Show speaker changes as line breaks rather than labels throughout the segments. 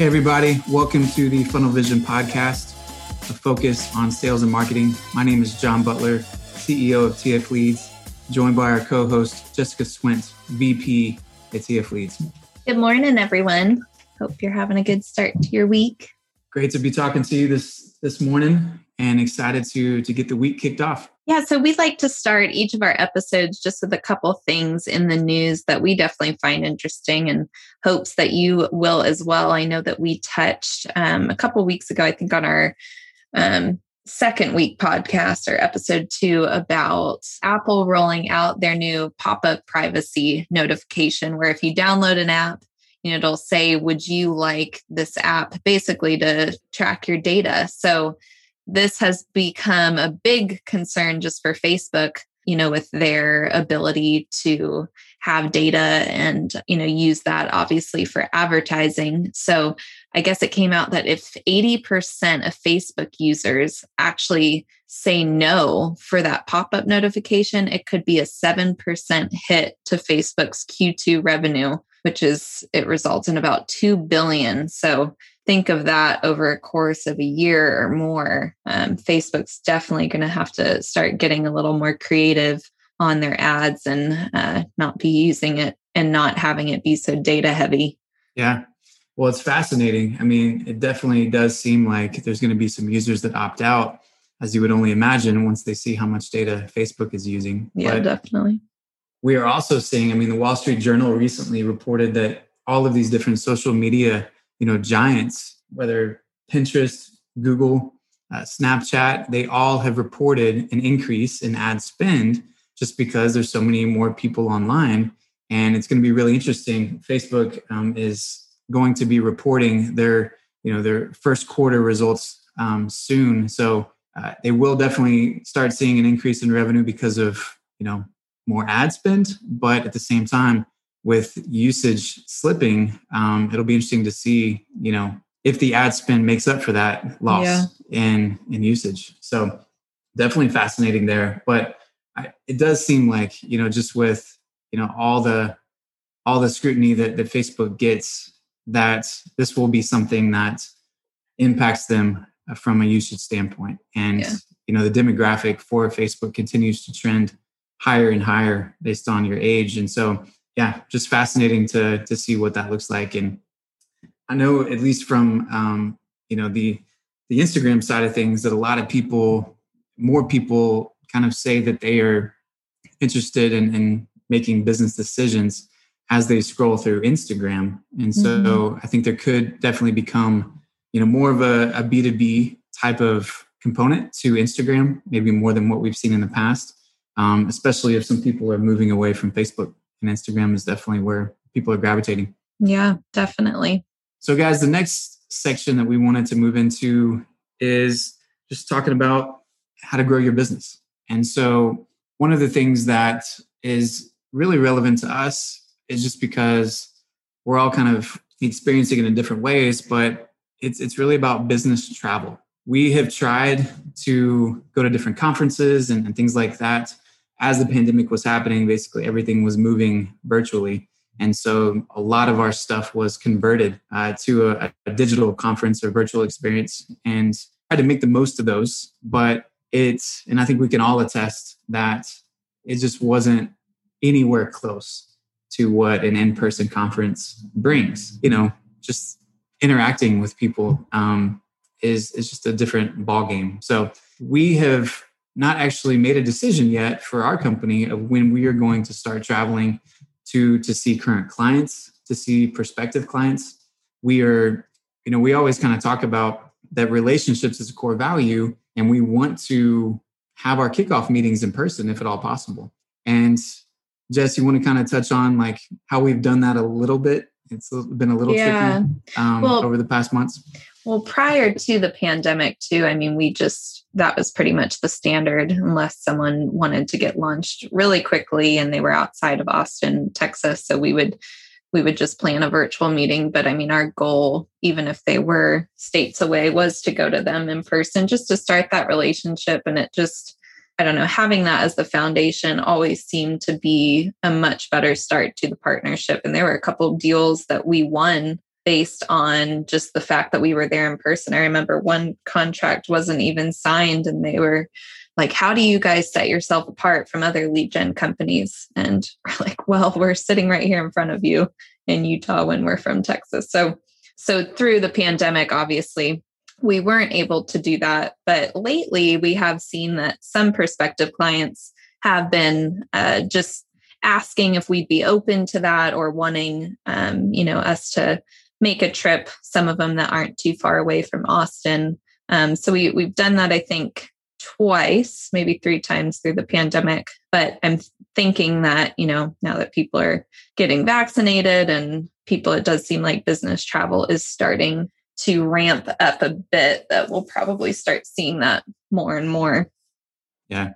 Hey, everybody. Welcome to the Funnel Vision Podcast, a focus on sales and marketing. My name is John Butler, CEO of TF Leads, joined by our co host, Jessica Swint, VP at TF Leads.
Good morning, everyone. Hope you're having a good start to your week.
Great to be talking to you this, this morning and excited to, to get the week kicked off.
Yeah, so we'd like to start each of our episodes just with a couple things in the news that we definitely find interesting and hopes that you will as well. I know that we touched um, a couple weeks ago, I think, on our um, second week podcast or episode two about Apple rolling out their new pop up privacy notification, where if you download an app, you know, it'll say, Would you like this app basically to track your data? So this has become a big concern just for Facebook, you know, with their ability to have data and, you know, use that obviously for advertising. So I guess it came out that if 80% of Facebook users actually say no for that pop up notification, it could be a 7% hit to Facebook's Q2 revenue, which is, it results in about 2 billion. So think of that over a course of a year or more, um, Facebook's definitely going to have to start getting a little more creative on their ads and uh, not be using it and not having it be so data heavy.
Yeah. Well, it's fascinating. I mean, it definitely does seem like there's going to be some users that opt out, as you would only imagine, once they see how much data Facebook is using.
Yeah, but definitely.
We are also seeing, I mean, the Wall Street Journal recently reported that all of these different social media you know giants whether pinterest google uh, snapchat they all have reported an increase in ad spend just because there's so many more people online. And it's going to be really interesting. Facebook um, is going to be reporting their you know their first quarter results um, soon. So uh, they will definitely start seeing an increase in revenue because of you know more ad spend but at the same time with usage slipping, um, it'll be interesting to see, you know, if the ad spend makes up for that loss yeah. in in usage. So definitely fascinating there. But I, it does seem like, you know, just with you know all the all the scrutiny that, that Facebook gets, that this will be something that impacts them from a usage standpoint. And yeah. you know, the demographic for Facebook continues to trend higher and higher based on your age. And so yeah, just fascinating to to see what that looks like. And I know at least from um, you know the the Instagram side of things that a lot of people, more people, kind of say that they are interested in, in making business decisions as they scroll through Instagram. And so mm-hmm. I think there could definitely become, you know, more of a a B2B type of component to Instagram, maybe more than what we've seen in the past, um, especially if some people are moving away from Facebook and Instagram is definitely where people are gravitating.
Yeah, definitely.
So, guys, the next section that we wanted to move into is just talking about how to grow your business. And so, one of the things that is really relevant to us is just because we're all kind of experiencing it in different ways, but it's it's really about business travel. We have tried to go to different conferences and, and things like that as the pandemic was happening, basically everything was moving virtually. And so a lot of our stuff was converted uh, to a, a, digital conference or virtual experience and tried to make the most of those. But it's, and I think we can all attest that it just wasn't anywhere close to what an in person conference brings. You know, just interacting with people um, is, is just a different ballgame. So we have not actually made a decision yet for our company of when we are going to start traveling to to see current clients to see prospective clients. We are you know we always kind of talk about that relationships is a core value and we want to have our kickoff meetings in person if at all possible. And jess you want to kind of touch on like how we've done that a little bit it's been a little yeah. tricky um, well, over the past months
well prior to the pandemic too i mean we just that was pretty much the standard unless someone wanted to get launched really quickly and they were outside of Austin, Texas. So we would we would just plan a virtual meeting. But I mean, our goal, even if they were states away, was to go to them in person just to start that relationship. And it just, I don't know, having that as the foundation always seemed to be a much better start to the partnership. And there were a couple of deals that we won based on just the fact that we were there in person. I remember one contract wasn't even signed and they were like, How do you guys set yourself apart from other lead gen companies? And we're like, Well, we're sitting right here in front of you in Utah when we're from Texas. So so through the pandemic, obviously, we weren't able to do that. But lately, we have seen that some prospective clients have been uh, just asking if we'd be open to that or wanting, um, you know, us to make a trip. Some of them that aren't too far away from Austin. Um, so we we've done that. I think twice, maybe three times through the pandemic. But I'm thinking that, you know, now that people are getting vaccinated and people, it does seem like business travel is starting to ramp up a bit, that we'll probably start seeing that more and more.
Yeah.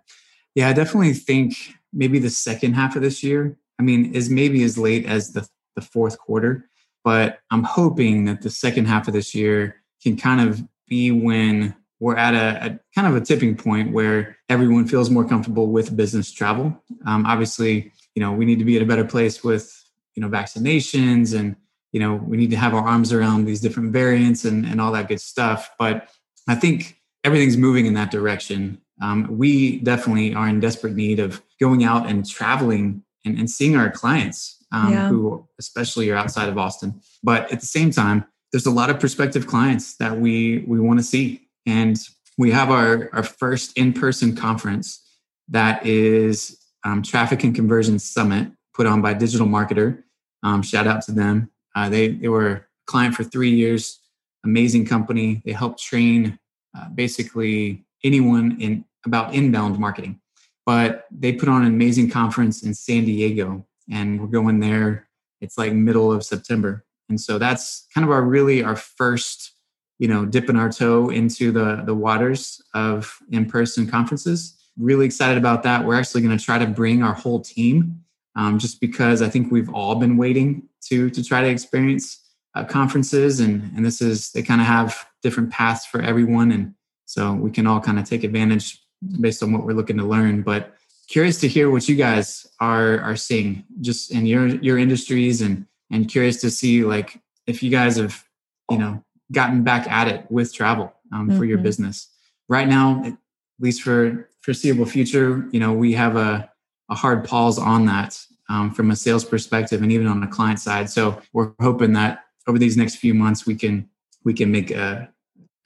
Yeah, I definitely think maybe the second half of this year. I mean, is maybe as late as the, the fourth quarter, but I'm hoping that the second half of this year can kind of be when we're at a, a kind of a tipping point where everyone feels more comfortable with business travel. Um, obviously, you know, we need to be at a better place with, you know, vaccinations and, you know, we need to have our arms around these different variants and, and all that good stuff. But I think everything's moving in that direction. Um, we definitely are in desperate need of going out and traveling and, and seeing our clients um, yeah. who especially are outside of austin. But at the same time there's a lot of prospective clients that we we want to see. And we have our our first in-person conference that is um, traffic and conversion summit put on by digital marketer. Um, shout out to them uh, they they were a client for three years amazing company they helped train uh, basically anyone in about inbound marketing. But they put on an amazing conference in San Diego, and we're going there. It's like middle of September, and so that's kind of our really our first, you know, dipping our toe into the the waters of in person conferences. Really excited about that. We're actually going to try to bring our whole team, um, just because I think we've all been waiting to to try to experience uh, conferences, and and this is they kind of have different paths for everyone, and so we can all kind of take advantage based on what we're looking to learn. But curious to hear what you guys are are seeing just in your your industries and and curious to see like if you guys have you know gotten back at it with travel um, mm-hmm. for your mm-hmm. business right now at least for foreseeable future you know we have a, a hard pause on that um, from a sales perspective and even on the client side so we're hoping that over these next few months we can we can make a,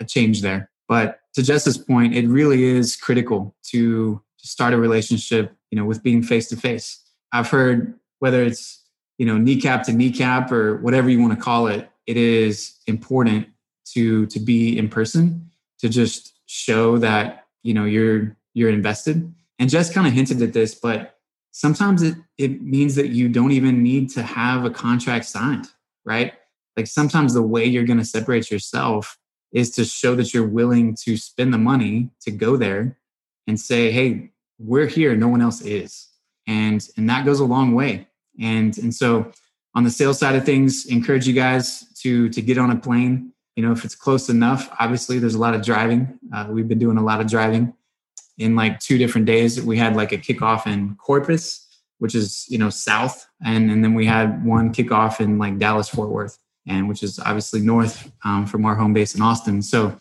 a change there but to Jess's point, it really is critical to, to start a relationship, you know, with being face to face. I've heard whether it's, you know, kneecap to kneecap or whatever you want to call it, it is important to to be in person to just show that, you know, you're you're invested. And Jess kind of hinted at this, but sometimes it, it means that you don't even need to have a contract signed, right? Like sometimes the way you're going to separate yourself is to show that you're willing to spend the money to go there and say, hey, we're here, no one else is. And and that goes a long way. And and so on the sales side of things, encourage you guys to to get on a plane. You know, if it's close enough, obviously there's a lot of driving. Uh, we've been doing a lot of driving in like two different days. We had like a kickoff in Corpus, which is you know south, and and then we had one kickoff in like Dallas Fort Worth and which is obviously north um, from our home base in Austin. So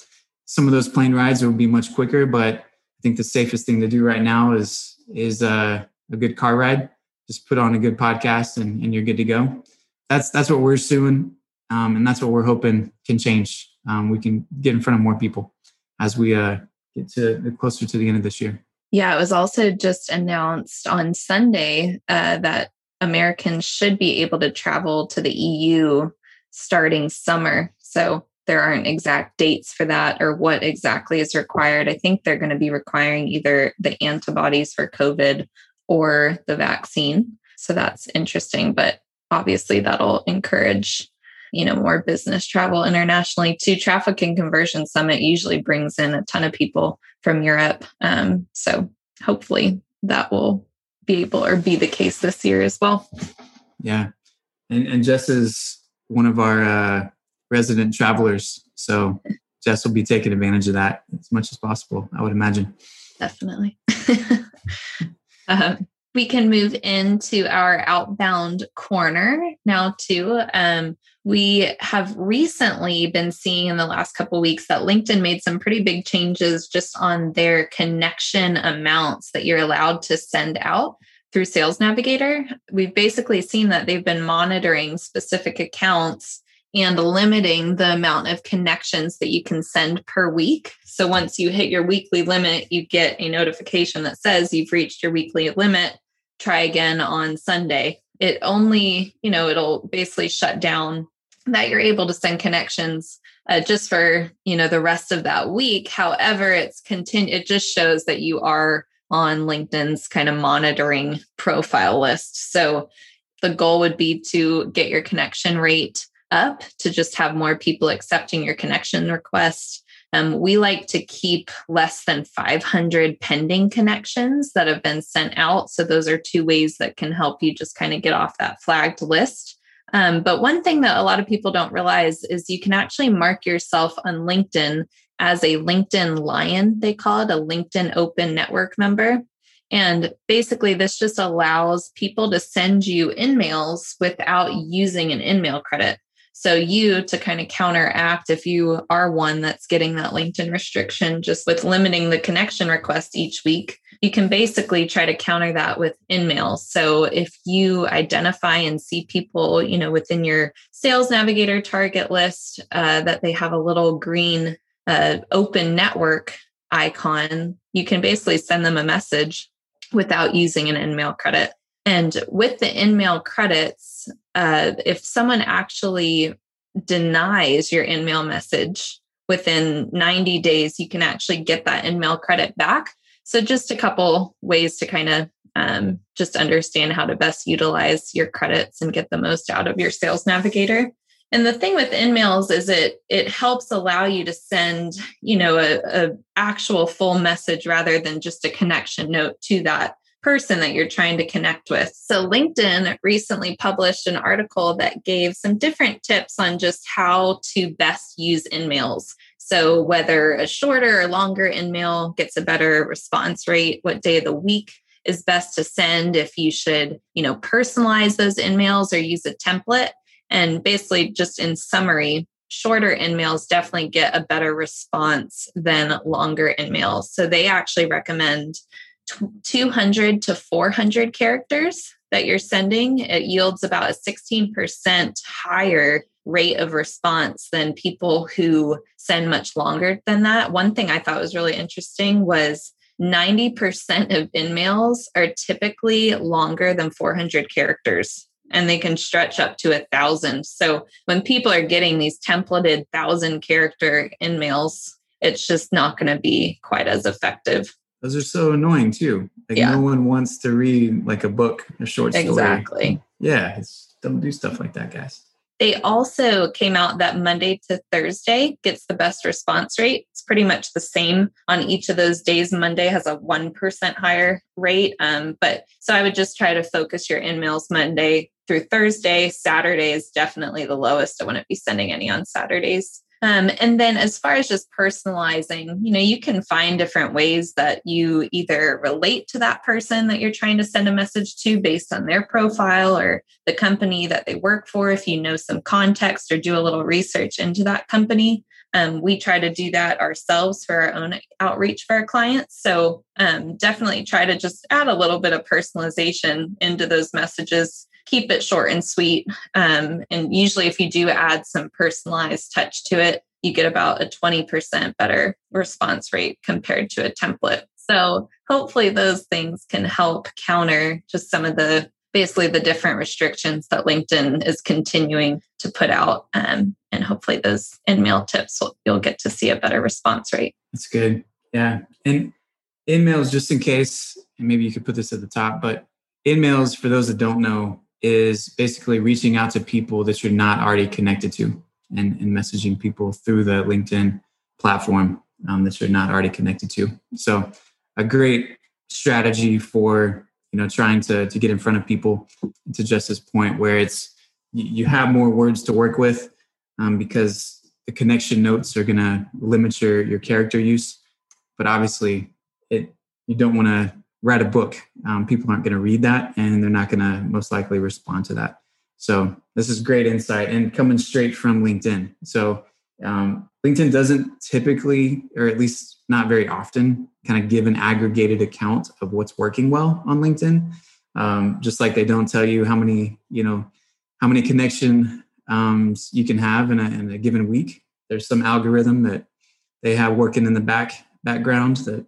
some of those plane rides will be much quicker, but I think the safest thing to do right now is is uh, a good car ride. Just put on a good podcast and, and you're good to go. That's that's what we're doing, um, and that's what we're hoping can change. Um, we can get in front of more people as we uh, get to closer to the end of this year.
Yeah, it was also just announced on Sunday uh, that Americans should be able to travel to the EU starting summer. So there aren't exact dates for that or what exactly is required. I think they're going to be requiring either the antibodies for COVID or the vaccine. So that's interesting, but obviously that'll encourage you know more business travel internationally to traffic and conversion summit usually brings in a ton of people from europe um, so hopefully that will be able or be the case this year as well
yeah and, and just as one of our uh, resident travelers. So Jess will be taking advantage of that as much as possible, I would imagine.
Definitely. um, we can move into our outbound corner now, too. Um, we have recently been seeing in the last couple weeks that LinkedIn made some pretty big changes just on their connection amounts that you're allowed to send out through Sales Navigator. We've basically seen that they've been monitoring specific accounts and limiting the amount of connections that you can send per week. So once you hit your weekly limit, you get a notification that says you've reached your weekly limit. Try again on Sunday. It only, you know, it'll basically shut down that you're able to send connections uh, just for you know the rest of that week. However it's continue it just shows that you are on linkedin's kind of monitoring profile list. So the goal would be to get your connection rate up to just have more people accepting your connection request. Um, we like to keep less than 500 pending connections that have been sent out. So those are two ways that can help you just kind of get off that flagged list um, but one thing that a lot of people don't realize is you can actually mark yourself on LinkedIn as a LinkedIn Lion, they call it a LinkedIn Open Network member. And basically, this just allows people to send you InMails without using an InMail credit. So, you to kind of counteract if you are one that's getting that LinkedIn restriction, just with limiting the connection request each week, you can basically try to counter that with InMails. So, if you identify and see people, you know, within your sales navigator target list uh, that they have a little green uh, open network icon, you can basically send them a message without using an InMail credit. And with the InMail credits, uh, if someone actually denies your InMail message within 90 days, you can actually get that InMail credit back. So, just a couple ways to kind of um, just understand how to best utilize your credits and get the most out of your sales navigator. And the thing with InMails is it it helps allow you to send, you know, a, a actual full message rather than just a connection note to that person that you're trying to connect with. So, LinkedIn recently published an article that gave some different tips on just how to best use InMails. So, whether a shorter or longer InMail gets a better response rate, what day of the week is best to send, if you should, you know, personalize those InMails or use a template. And basically, just in summary, shorter InMails definitely get a better response than longer InMails. So, they actually recommend 200 to 400 characters that you're sending, it yields about a 16% higher rate of response than people who send much longer than that. One thing I thought was really interesting was 90% of in mails are typically longer than 400 characters and they can stretch up to a thousand. So when people are getting these templated thousand character in mails, it's just not going to be quite as effective.
Those are so annoying too. Like yeah. no one wants to read like a book, a short story.
Exactly.
Yeah, don't do stuff like that, guys.
They also came out that Monday to Thursday gets the best response rate. It's pretty much the same on each of those days. Monday has a 1% higher rate. Um, but so I would just try to focus your InMails Monday through Thursday. Saturday is definitely the lowest. I wouldn't be sending any on Saturdays. Um, and then as far as just personalizing, you know, you can find different ways that you either relate to that person that you're trying to send a message to based on their profile or the company that they work for, if you know some context or do a little research into that company. Um, we try to do that ourselves for our own outreach for our clients. So um, definitely try to just add a little bit of personalization into those messages keep it short and sweet. Um, and usually, if you do add some personalized touch to it, you get about a 20% better response rate compared to a template. So, hopefully, those things can help counter just some of the basically the different restrictions that LinkedIn is continuing to put out. Um, and hopefully, those InMail tips will, you'll get to see a better response rate.
That's good. Yeah. And InMails, just in case, and maybe you could put this at the top, but InMails, for those that don't know, is basically reaching out to people that you're not already connected to and, and messaging people through the LinkedIn platform um, that you're not already connected to. So a great strategy for you know trying to to get in front of people to just this point where it's you have more words to work with um, because the connection notes are going to limit your your character use but obviously it you don't want to write a book, um, people aren't going to read that and they're not going to most likely respond to that. So this is great insight and coming straight from LinkedIn. So um, LinkedIn doesn't typically, or at least not very often, kind of give an aggregated account of what's working well on LinkedIn. Um, just like they don't tell you how many, you know, how many connection um, you can have in a, in a given week. There's some algorithm that they have working in the back background that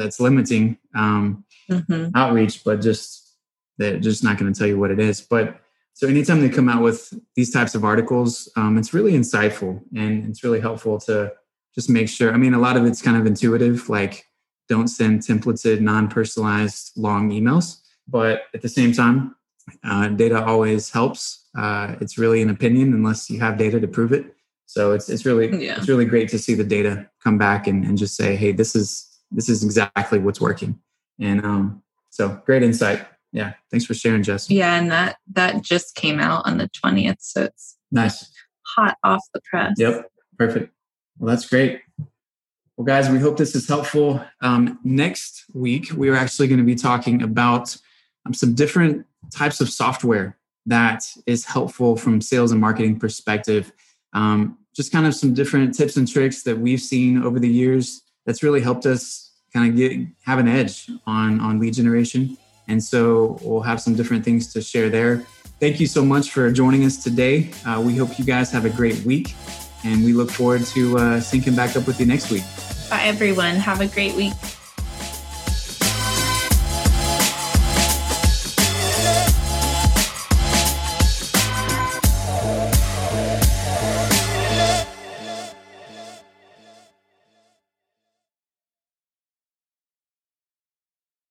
that's limiting um, mm-hmm. outreach, but just they're just not going to tell you what it is. But so anytime they come out with these types of articles, um, it's really insightful and it's really helpful to just make sure. I mean, a lot of it's kind of intuitive, like don't send templated, non-personalized long emails. But at the same time, uh, data always helps. Uh, it's really an opinion unless you have data to prove it. So it's it's really yeah. it's really great to see the data come back and, and just say, hey, this is this is exactly what's working. And um, so great insight. Yeah, thanks for sharing, Jess.
Yeah, and that that just came out on the twentieth, so it's
nice,
hot off the press.
Yep, perfect. Well, that's great. Well, guys, we hope this is helpful. Um, next week, we are actually going to be talking about um, some different types of software that is helpful from sales and marketing perspective. Um, just kind of some different tips and tricks that we've seen over the years that's really helped us kind of get have an edge on on lead generation. And so we'll have some different things to share there. Thank you so much for joining us today. Uh, we hope you guys have a great week, and we look forward to uh, syncing back up with you next week.
Bye, everyone. Have a great week.